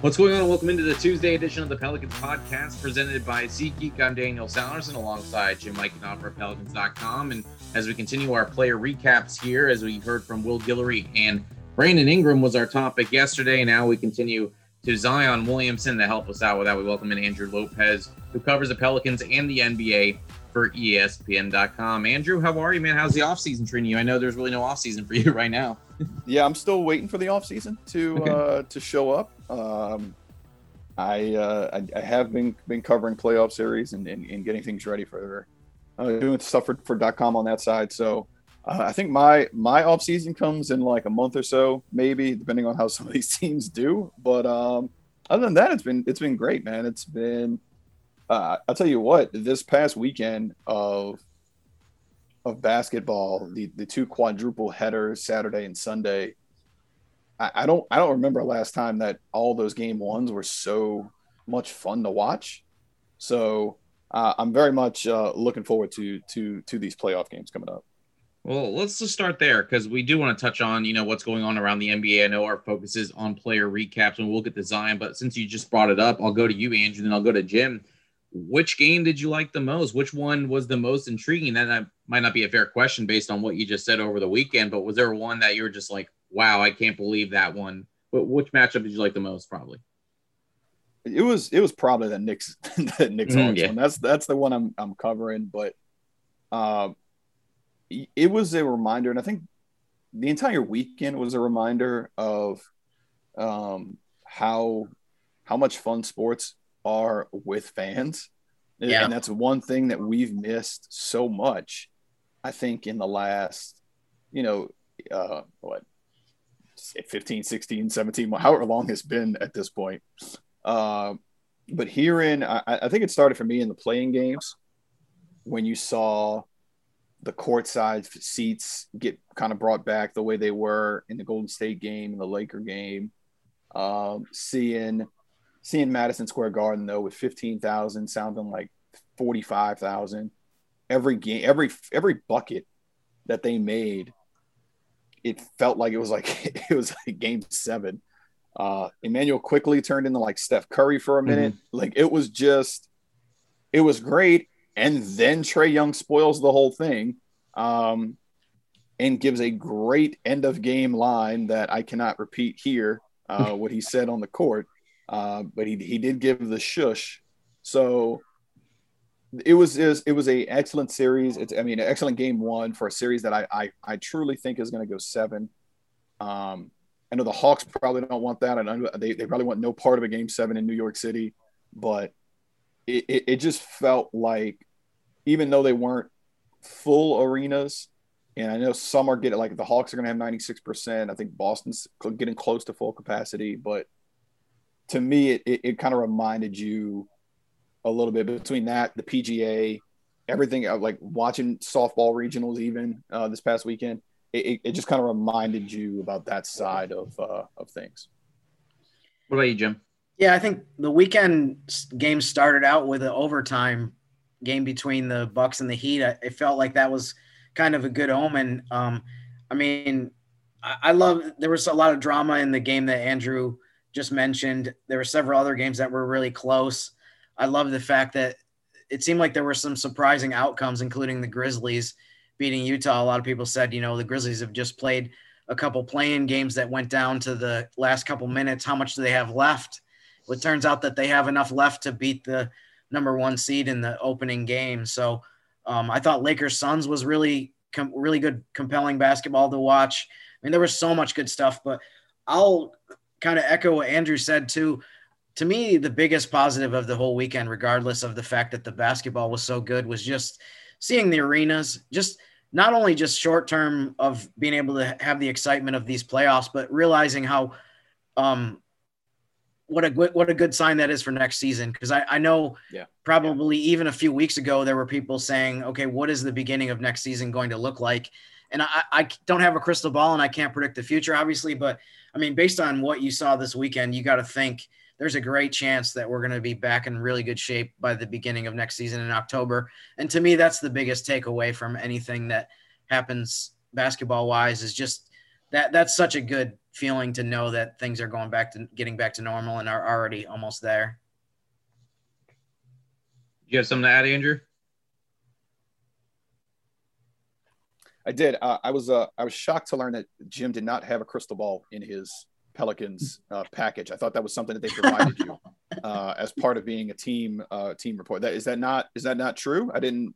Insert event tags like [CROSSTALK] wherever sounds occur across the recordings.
What's going on? Welcome into the Tuesday edition of the Pelicans podcast presented by SeatGeek. I'm Daniel Sallerson alongside Jim Eichenhofer of Pelicans.com. And as we continue our player recaps here, as we heard from Will Guillory and Brandon Ingram was our topic yesterday. Now we continue to Zion Williamson to help us out with that. We welcome in Andrew Lopez, who covers the Pelicans and the NBA for ESPN.com. Andrew, how are you, man? How's the offseason treating you? I know there's really no offseason for you [LAUGHS] right now. Yeah, I'm still waiting for the offseason to okay. uh, to show up. Um, I, uh, I, I have been been covering playoff series and, and, and getting things ready for uh, doing stuff for, for .com on that side. So uh, I think my my off season comes in like a month or so, maybe depending on how some of these [LAUGHS] teams do. But um, other than that, it's been it's been great, man. It's been uh, I'll tell you what. This past weekend of of basketball, the the two quadruple headers Saturday and Sunday I, I don't I don't remember last time that all those game ones were so much fun to watch. So uh, I'm very much uh, looking forward to to to these playoff games coming up. Well, let's just start there because we do want to touch on you know what's going on around the NBA. I know our focus is on player recaps and we'll get the Zion, but since you just brought it up, I'll go to you, Andrew, then I'll go to Jim. Which game did you like the most? Which one was the most intriguing? That might not be a fair question based on what you just said over the weekend, but was there one that you were just like, wow, I can't believe that one. But which matchup did you like the most? Probably. It was it was probably the Knicks [LAUGHS] the Knicks mm, yeah. one. That's that's the one I'm I'm covering. But uh, it was a reminder, and I think the entire weekend was a reminder of um, how how much fun sports are with fans. Yeah. And that's one thing that we've missed so much, I think, in the last, you know, uh, what, 15, 16, 17, however long it's been at this point. Uh, but herein, I, I think it started for me in the play-in games when you saw the courtside seats get kind of brought back the way they were in the Golden State game and the Laker game. Um, seeing seeing Madison Square Garden though with fifteen thousand sounding like forty five thousand every game, every every bucket that they made it felt like it was like [LAUGHS] it was like game seven. Uh, Immanuel Quickley turned into like Steph Curry for a minute. Mm-hmm. Like it was just, it was great. And then Trae Young spoils the whole thing um, and gives a great end of game line that I cannot repeat here, uh, [LAUGHS] what he said on the court. Uh, but he, he did give the shush. So it was, it was it was a excellent series. It's I mean an excellent game one for a series that I I, I truly think is going to go seven. Um, I know the Hawks probably don't want that, and they they probably want no part of a game seven in New York City, but it, it, it just felt like even though they weren't full arenas, and I know some are getting like the Hawks are going to have ninety six percent. I think Boston's getting close to full capacity, but to me, it, it, it kind of reminded you a little bit between that, the PGA, everything. Uh, like watching softball regionals, even uh, this past weekend, it, it just kind of reminded you about that side of uh, of things. What about you, Jim? Yeah, I think the weekend game started out with an overtime game between the Bucks and the Heat. It felt like that was kind of a good omen. Um, I mean, I, I love there was a lot of drama in the game that Andrew just mentioned. There were several other games that were really close. I love the fact that it seemed like there were some surprising outcomes, including the Grizzlies beating Utah. A lot of people said, you know, the Grizzlies have just played a couple play-in games that went down to the last couple minutes. How much do they have left? It turns out that they have enough left to beat the number one seed in the opening game. So um, I thought Lakers Suns was really, com- really good, compelling basketball to watch. I mean, there was so much good stuff, but I'll kind of echo what Andrew said too to me, the biggest positive of the whole weekend, regardless of the fact that the basketball was so good, was just seeing the arenas, just not only just short term of being able to have the excitement of these playoffs, but realizing how um, what a what a good sign that is for next season. Because I, I know yeah. probably yeah. even a few weeks ago there were people saying, okay, what is the beginning of next season going to look like? And I, I don't have a crystal ball and I can't predict the future, obviously, but I mean, based on what you saw this weekend, you got to think – there's a great chance that we're going to be back in really good shape by the beginning of next season in October. And to me, that's the biggest takeaway from anything that happens basketball wise is just that that's such a good feeling to know that things are going back to getting back to normal and are already almost there. You have something to add, Andrew? I did. Uh, I was uh, I was shocked to learn that Jim did not have a crystal ball in his Pelicans uh, package. I thought that was something that they provided you [LAUGHS] uh, as part of being a team uh, team report. That is that not is that not true? I didn't.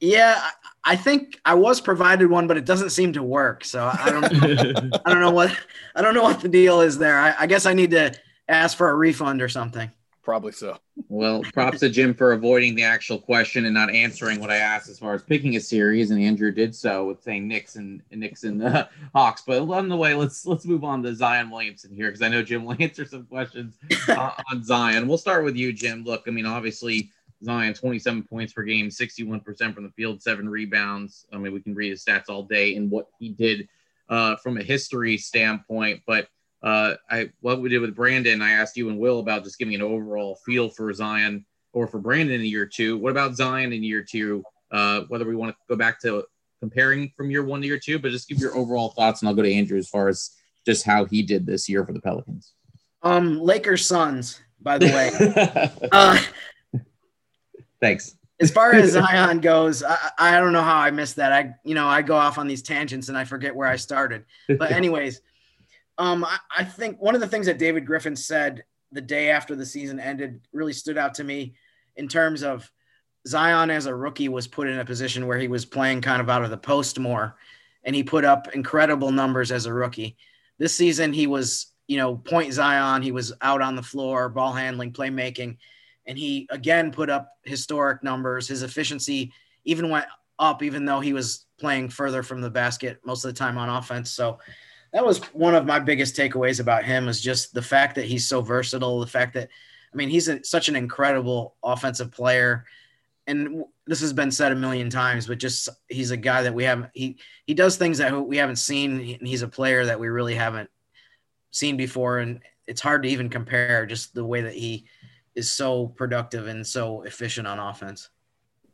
Yeah, I think I was provided one, but it doesn't seem to work. So I don't [LAUGHS] I don't know what I don't know what the deal is there. I, I guess I need to ask for a refund or something. Probably so. Well, props to Jim for avoiding the actual question and not answering what I asked as far as picking a series, and Andrew did so with saying Knicks and Knicks and uh, Hawks. But along the way, let's let's move on to Zion Williamson here because I know Jim will [LAUGHS] answer some questions uh, on Zion. We'll start with you, Jim. Look, I mean, obviously Zion, 27 points per game, 61% from the field, seven rebounds. I mean, we can read his stats all day and what he did uh, from a history standpoint, but uh, I what we did with Brandon, I asked you and Will about just giving an overall feel for Zion or for Brandon in year two. What about Zion in year two? Uh, whether we want to go back to comparing from year one to year two, but just give your overall thoughts, and I'll go to Andrew as far as just how he did this year for the Pelicans. Um, Lakers Suns, by the way. [LAUGHS] uh, Thanks. As far as [LAUGHS] Zion goes, I, I don't know how I missed that. I, you know, I go off on these tangents and I forget where I started. But [LAUGHS] anyways, um, I, I think one of the things that David Griffin said the day after the season ended really stood out to me in terms of Zion as a rookie was put in a position where he was playing kind of out of the post more, and he put up incredible numbers as a rookie. This season, he was, you know, point Zion. He was out on the floor, ball handling, playmaking, and he again put up historic numbers. His efficiency even went up, even though he was playing further from the basket most of the time on offense. So that was one of my biggest takeaways about him is just the fact that he's so versatile. The fact that, I mean, he's a, such an incredible offensive player, and this has been said a million times, but just he's a guy that we haven't. He he does things that we haven't seen. And he's a player that we really haven't seen before, and it's hard to even compare just the way that he is so productive and so efficient on offense.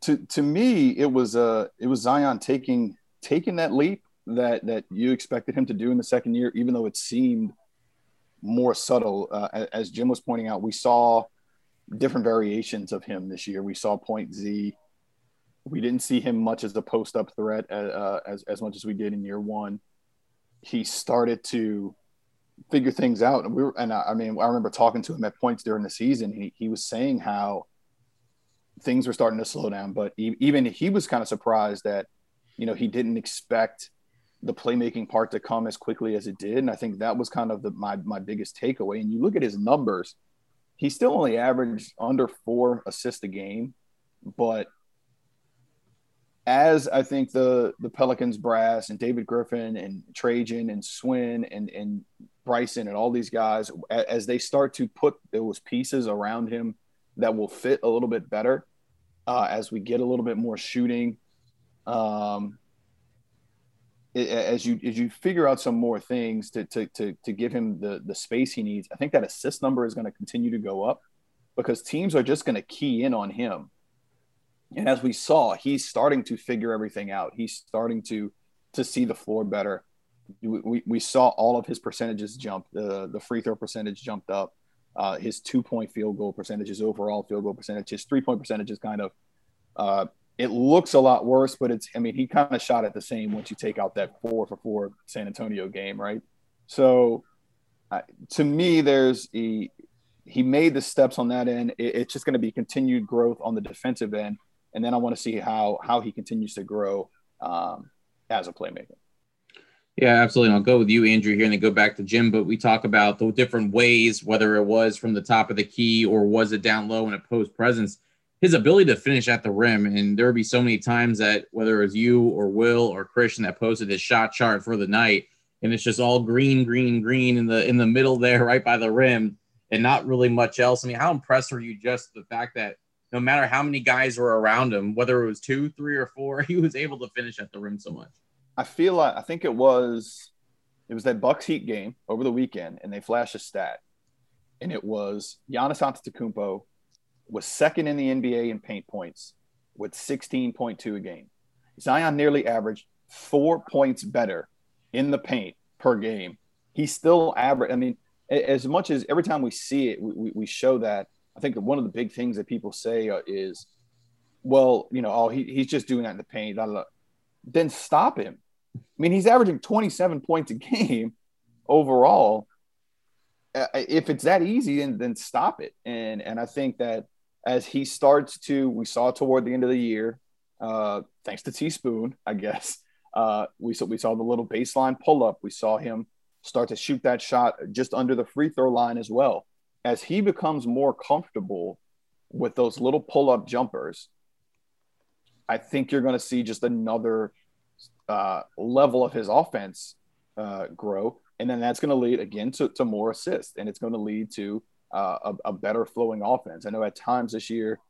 To to me, it was uh it was Zion taking taking that leap that that you expected him to do in the second year, even though it seemed more subtle. Uh, as Jim was pointing out, we saw different variations of him this year. We saw Point Z. We didn't see him much as a post up threat uh, uh, as as much as we did in year one. He started to figure things out, and we were. And I, I mean, I remember talking to him at points during the season. He he was saying how things were starting to slow down, but even he was kind of surprised that you know he didn't expect the playmaking part to come as quickly as it did. And I think that was kind of the, my, my biggest takeaway. And you look at his numbers, he still only averaged under four assists a game. But as I think the, the Pelicans brass and David Griffin and Trajan and Swin and, and Bryson and all these guys, as they start to put those pieces around him that will fit a little bit better, uh, as we get a little bit more shooting, um, as you as you figure out some more things to to to, to give him the the space he needs, I think that assist number is going to continue to go up because teams are just going to key in on him. And as we saw, he's starting to figure everything out. He's starting to to see the floor better. We, we saw all of his percentages jump. The the free throw percentage jumped up. Uh, his two point field goal percentage, his overall field goal percentage, his three point percentage is kind of uh, it looks a lot worse, but it's, I mean, he kind of shot at the same once you take out that four for four San Antonio game, right? So uh, to me, there's a, he made the steps on that end. It, it's just going to be continued growth on the defensive end. And then I want to see how, how he continues to grow um, as a playmaker. Yeah, absolutely. And I'll go with you, Andrew, here and then go back to Jim. But we talk about the different ways, whether it was from the top of the key or was it down low in a post presence his ability to finish at the rim. And there would be so many times that whether it was you or Will or Christian that posted his shot chart for the night, and it's just all green, green, green in the in the middle there, [LAUGHS] right by the rim, and not really much else. I mean, how impressed were you just the fact that no matter how many guys were around him, whether it was two, three, or four, [LAUGHS] he was able to finish at the rim so much. I feel like I think it was it was that Bucks Heat game over the weekend, and they flashed a stat, and it was Giannis Antetokounmpo was second in the NBA in paint points with 16.2 a game. Zion nearly averaged four points better in the paint per game he's still average. I mean, as much as every time we see it, we, we show that. I think one of the big things that people say uh, is, well, you know, oh, he, he's just doing that in the paint. Then stop him. I mean, he's averaging 27 points a game overall. Uh, if it's that easy, then, then stop it. And and I think that as he starts to, we saw toward the end of the year, uh, thanks to Teaspoon, I guess, [LAUGHS] uh, we saw we saw the little baseline pull up. We saw him start to shoot that shot just under the free throw line as well. As he becomes more comfortable with those little pull up jumpers, I think you're going to see just another uh, level of his offense uh, grow. And then that's going to lead again to, to more assists and it's going to lead to uh, a, a, better flowing offense. I know at times this year,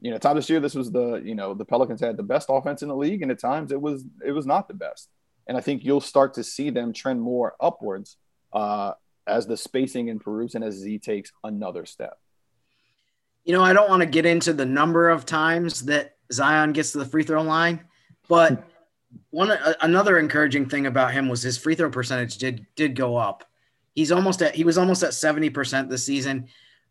you know, times this year, this was the, you know, the Pelicans had the best offense in the league and at times it was, it was not the best. And I think you'll start to see them trend more upwards uh, as the spacing improves and as Z takes another step. You know, I don't want to get into the number of times that Zion gets to the free throw line, but [LAUGHS] one another encouraging thing about him was his free throw percentage did did go up. He's almost at he was almost at 70% this season.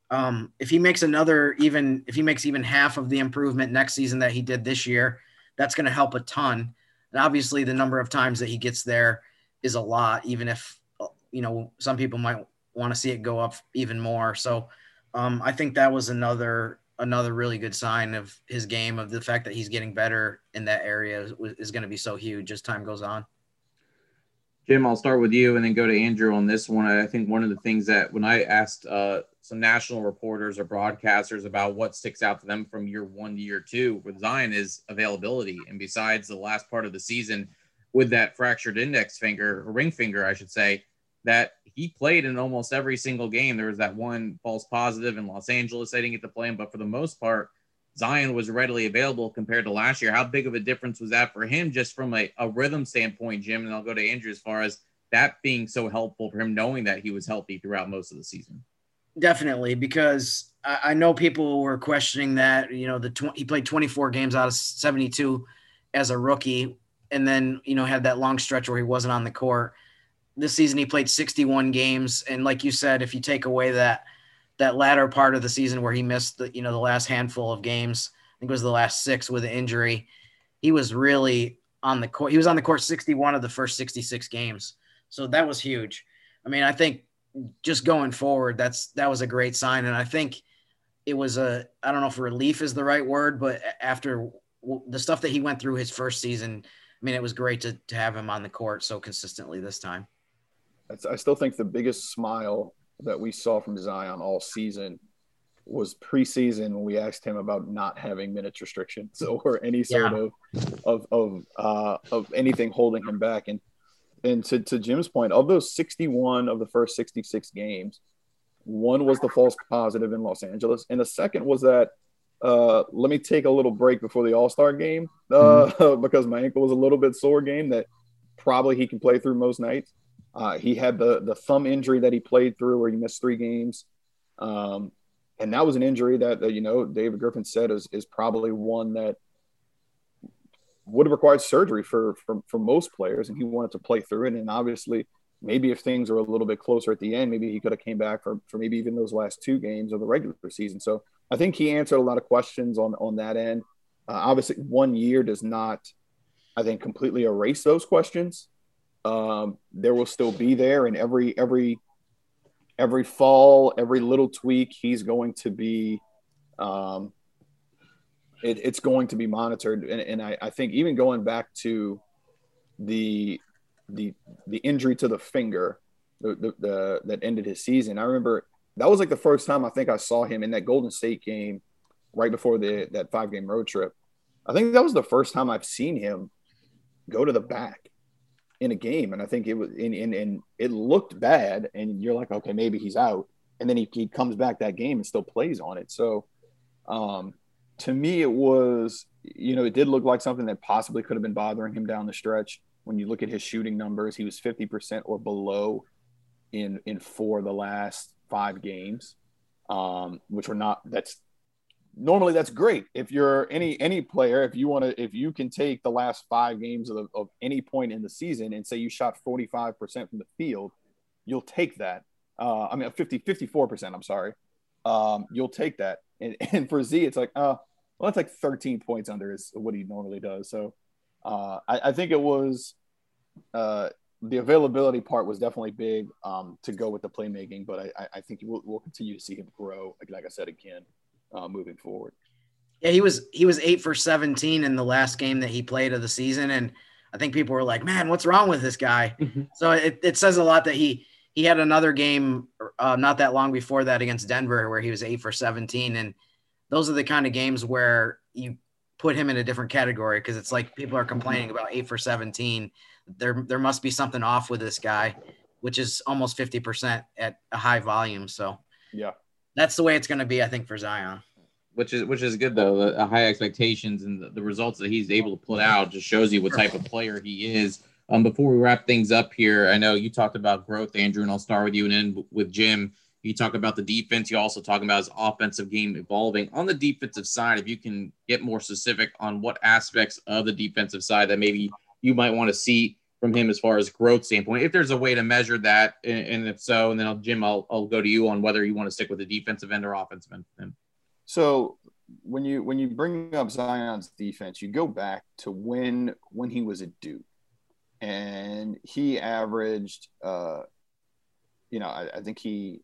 Um, if he makes another even if he makes even half of the improvement next season that he did this year, that's going to help a ton. And obviously, the number of times that he gets there is a lot, even if, you know, some people might want to see it go up even more. So um, I think that was another another really good sign of his game of the fact that he's getting better in that area is, is going to be so huge as time goes on. Jim, I'll start with you and then go to Andrew on this one. I think one of the things that when I asked uh, some national reporters or broadcasters about what sticks out to them from year one to year two with Zion is availability. And besides the last part of the season with that fractured index finger, or ring finger, I should say, that he played in almost every single game. There was that one false positive in Los Angeles. I didn't get to play him, but for the most part, Zion was readily available compared to last year. How big of a difference was that for him, just from a, a rhythm standpoint, Jim? And I'll go to Andrew as far as that being so helpful for him, knowing that he was healthy throughout most of the season. Definitely, because I, know people were questioning that. You know, the tw- he played 24 games out of 72 as a rookie, and then you know had that long stretch where he wasn't on the court. This season, he played 61 games, and like you said, if you take away that that latter part of the season where he missed the you know the last handful of games. I think it was the last six with an injury. He was really on the court. He was on the court 61 of the first 66 games. So that was huge. I mean, I think just going forward, that's that was a great sign, and I think it was a I don't know if relief is the right word, but after the stuff that he went through his first season, I mean, it was great to, to have him on the court so consistently this time. I still think the biggest smile that we saw from Zion all season was preseason when we asked him about not having minutes restrictions [LAUGHS] or any sort yeah. of of of uh, of anything holding him back. And and to, to Jim's point, of those 61 of the first 66 games, one was the false positive in Los Angeles, and the second was that uh, let me take a little break before the All Star game uh, mm-hmm. [LAUGHS] because my ankle was a little bit sore. Game that probably he can play through most nights. Uh, he had the the thumb injury that he played through, where he missed three games, um, and that was an injury that, that you know David Griffin said is is probably one that would have required surgery for, for for most players, and he wanted to play through it. And obviously, maybe if things were a little bit closer at the end, maybe he could have came back for for maybe even those last two games of the regular season. So I think he answered a lot of questions on on that end. Uh, obviously, one year does not, I think, completely erase those questions um, there will still be there and every every every fall every little tweak he's going to be um, it, it's going to be monitored. And, and I, I think even going back to the the the injury to the finger the, the, the that ended his season i remember that was like the first time i think i saw him in that golden state game right before the that five game road trip. I think that was the first time i've seen him go to the back in a game. And I think it was in, in, in it looked bad. And you're like, okay, maybe he's out. And then he, he comes back that game and still plays on it. So um, to me, it was, you know, it did look like something that possibly could have been bothering him down the stretch. When you look at his shooting numbers, he was 50% or below in in four of the last five games, um, which were not that's normally that's great if you're any any player if you want to if you can take the last five games of, of any point in the season and say you shot 45% from the field you'll take that. Uh, I mean, 50, 54%, I'm sorry. Um, you'll take that. And, [LAUGHS] and for Z, it's like, uh, well, that's like 13 points under is what he normally does. So uh, I, I think it was uh, the availability part was definitely big um, to go with the playmaking, but I, I think we'll, we'll continue to see him grow. Like I said again, uh, moving forward. Yeah, he was he was eight for 17 in the last game that he played of the season, and I think people were like, "Man, what's wrong with this guy?" Mm-hmm. So it, it says a lot that he he had another game uh, not that long before that against Denver where he was eight for 17, and those are the kind of games where you put him in a different category because it's like people are complaining about eight for 17. There there must be something off with this guy, which is almost 50% at a high volume. So yeah, that's the way it's going to be, I think, for Zion which is which is good though. The, high expectations and the, the, results that he's able to put out just shows you what type of player he is. Um, before we wrap things up here, I know you talked about growth, Andrew, and I'll start with you and then with Jim. You talk about the defense. You also talk about his offensive game evolving. On the defensive side, if you can get more specific on what aspects of the defensive side that maybe you might want to see from him as far as growth standpoint, if there's a way to measure that, and, if so, and then I'll, Jim, I'll, I'll go to you on whether you want to stick with the defensive end or offensive end. So when you when you bring up Zion's defense, you go back to when when he was at Duke, and he averaged, uh, you know, I, I think he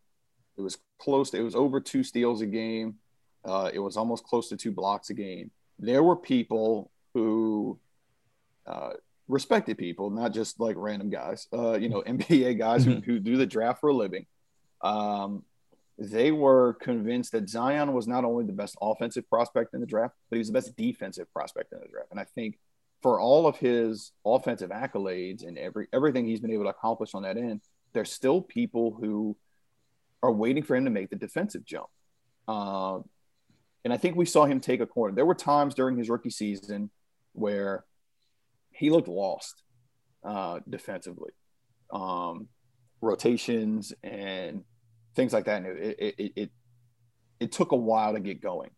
it was close. To, it was over two steals a game. Uh, it was almost close to two blocks a game. There were people who uh, respected people, not just like random guys. Uh, you know, [LAUGHS] NBA guys who, who do the draft for a living. Um, they were convinced that Zion was not only the best offensive prospect in the draft, but he was the best defensive prospect in the draft. And I think for all of his offensive accolades and every everything he's been able to accomplish on that end, there's still people who are waiting for him to make the defensive jump. Uh, and I think we saw him take a corner. There were times during his rookie season where he looked lost uh, defensively. Um, rotations and things like that. And it, it, it, it took a while to get going.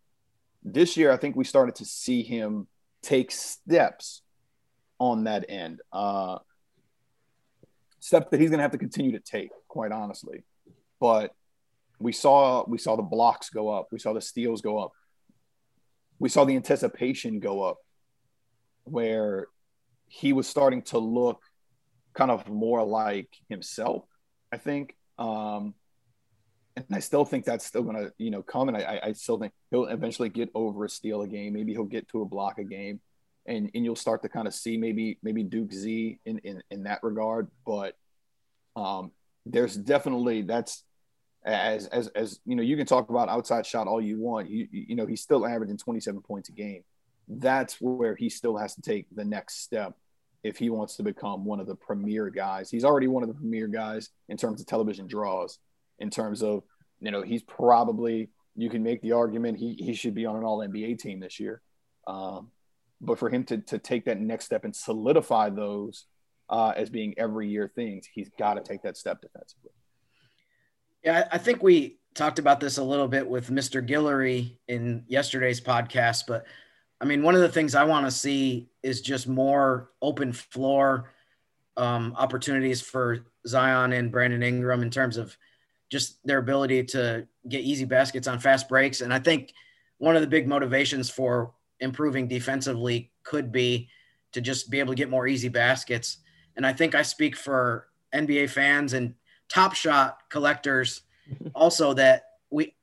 This year, I think we started to see him take steps on that end. Uh, steps that he's going to have to continue to take, quite honestly. But we saw we saw the blocks go up, we saw the steals go up, we saw the anticipation go up, where he was starting to look kind of more like himself. I think um, and I still think that's still going to, you know, come. And I, I still think he'll eventually get over a steal a game. Maybe he'll get to a block a game, and and you'll start to kind of see maybe maybe Duke Z in in, in that regard. But um, there's definitely that's as as as you know, you can talk about outside shot all you want. You you know, he's still averaging 27 points a game. That's where he still has to take the next step if he wants to become one of the premier guys. He's already one of the premier guys in terms of television draws in terms of, you know, he's probably, you can make the argument he, he should be on an all NBA team this year. Um, but for him to, to take that next step and solidify those uh, as being every year things, he's got to take that step defensively. Yeah, I think we talked about this a little bit with Mr. Guillory in yesterday's podcast, but I mean, one of the things I want to see is just more open floor um, opportunities for Zion and Brandon Ingram in terms of just their ability to get easy baskets on fast breaks. And I think one of the big motivations for improving defensively could be to just be able to get more easy baskets. And I think I speak for NBA fans and top shot collectors [LAUGHS] also that we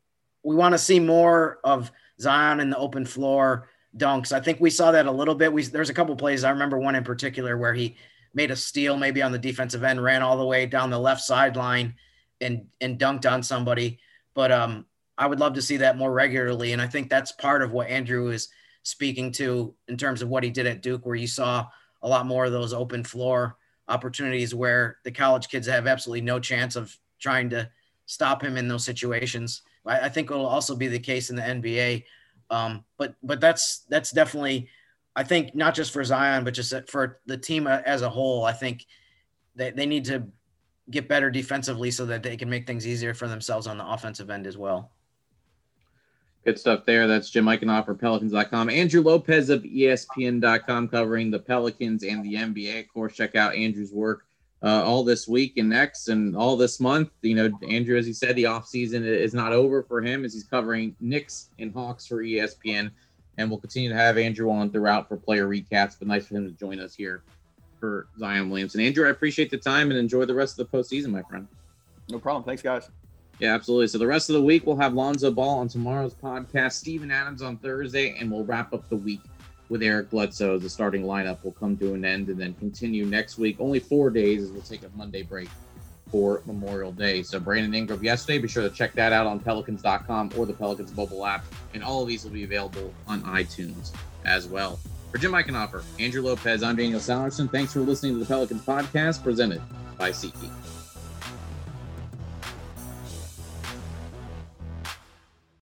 we want to see more of Zion in the open floor dunks. I think we saw that a little bit. We there's a couple plays I remember one in particular where he made a steal maybe on the defensive end, ran all the way down the left sideline and and dunked on somebody. But um, I would love to see that more regularly, and I think that's part of what Andrew is speaking to in terms of what he did at Duke, where you saw a lot more of those open floor opportunities where the college kids have absolutely no chance of trying to stop him in those situations. I, I think it'll also be the case in the NBA. Um, but but that's that's definitely, I think not just for Zion, but just for the team as a whole. I think they, they need to get better defensively so that they can make things easier for themselves on the offensive end as well. Good stuff there. That's Jim Eichenhofer for Pelicans.com. Andrew Lopez of ESPN.com covering the Pelicans and the NBA. Of course, check out Andrew's work uh, all this week and next and all this month. You know, Andrew, as he said, the offseason is not over for him as he's covering Knicks and Hawks for ESPN. And we'll continue to have Andrew on throughout for player recaps. But nice for him to join us here for Zion Williamson. Andrew, I appreciate the time and enjoy the rest of the postseason, my friend. No problem. Thanks, guys. Yeah, absolutely. So the rest of the week, we'll have Lonzo Ball on tomorrow's podcast, Steven Adams on Thursday, and we'll wrap up the week with Eric Bledsoe. The starting lineup will come to an end and then continue next week. Only four days as we'll take a Monday break for Memorial Day. So Brandon Ingram yesterday. Be sure to check that out on Pelicans.com or the Pelicans mobile app. And all of these will be available on iTunes as well. For Jim Eichenhofer, Andrew Lopez, I'm Daniel Sallerson. Thanks for listening to the Pelicans podcast presented by SeatGeek.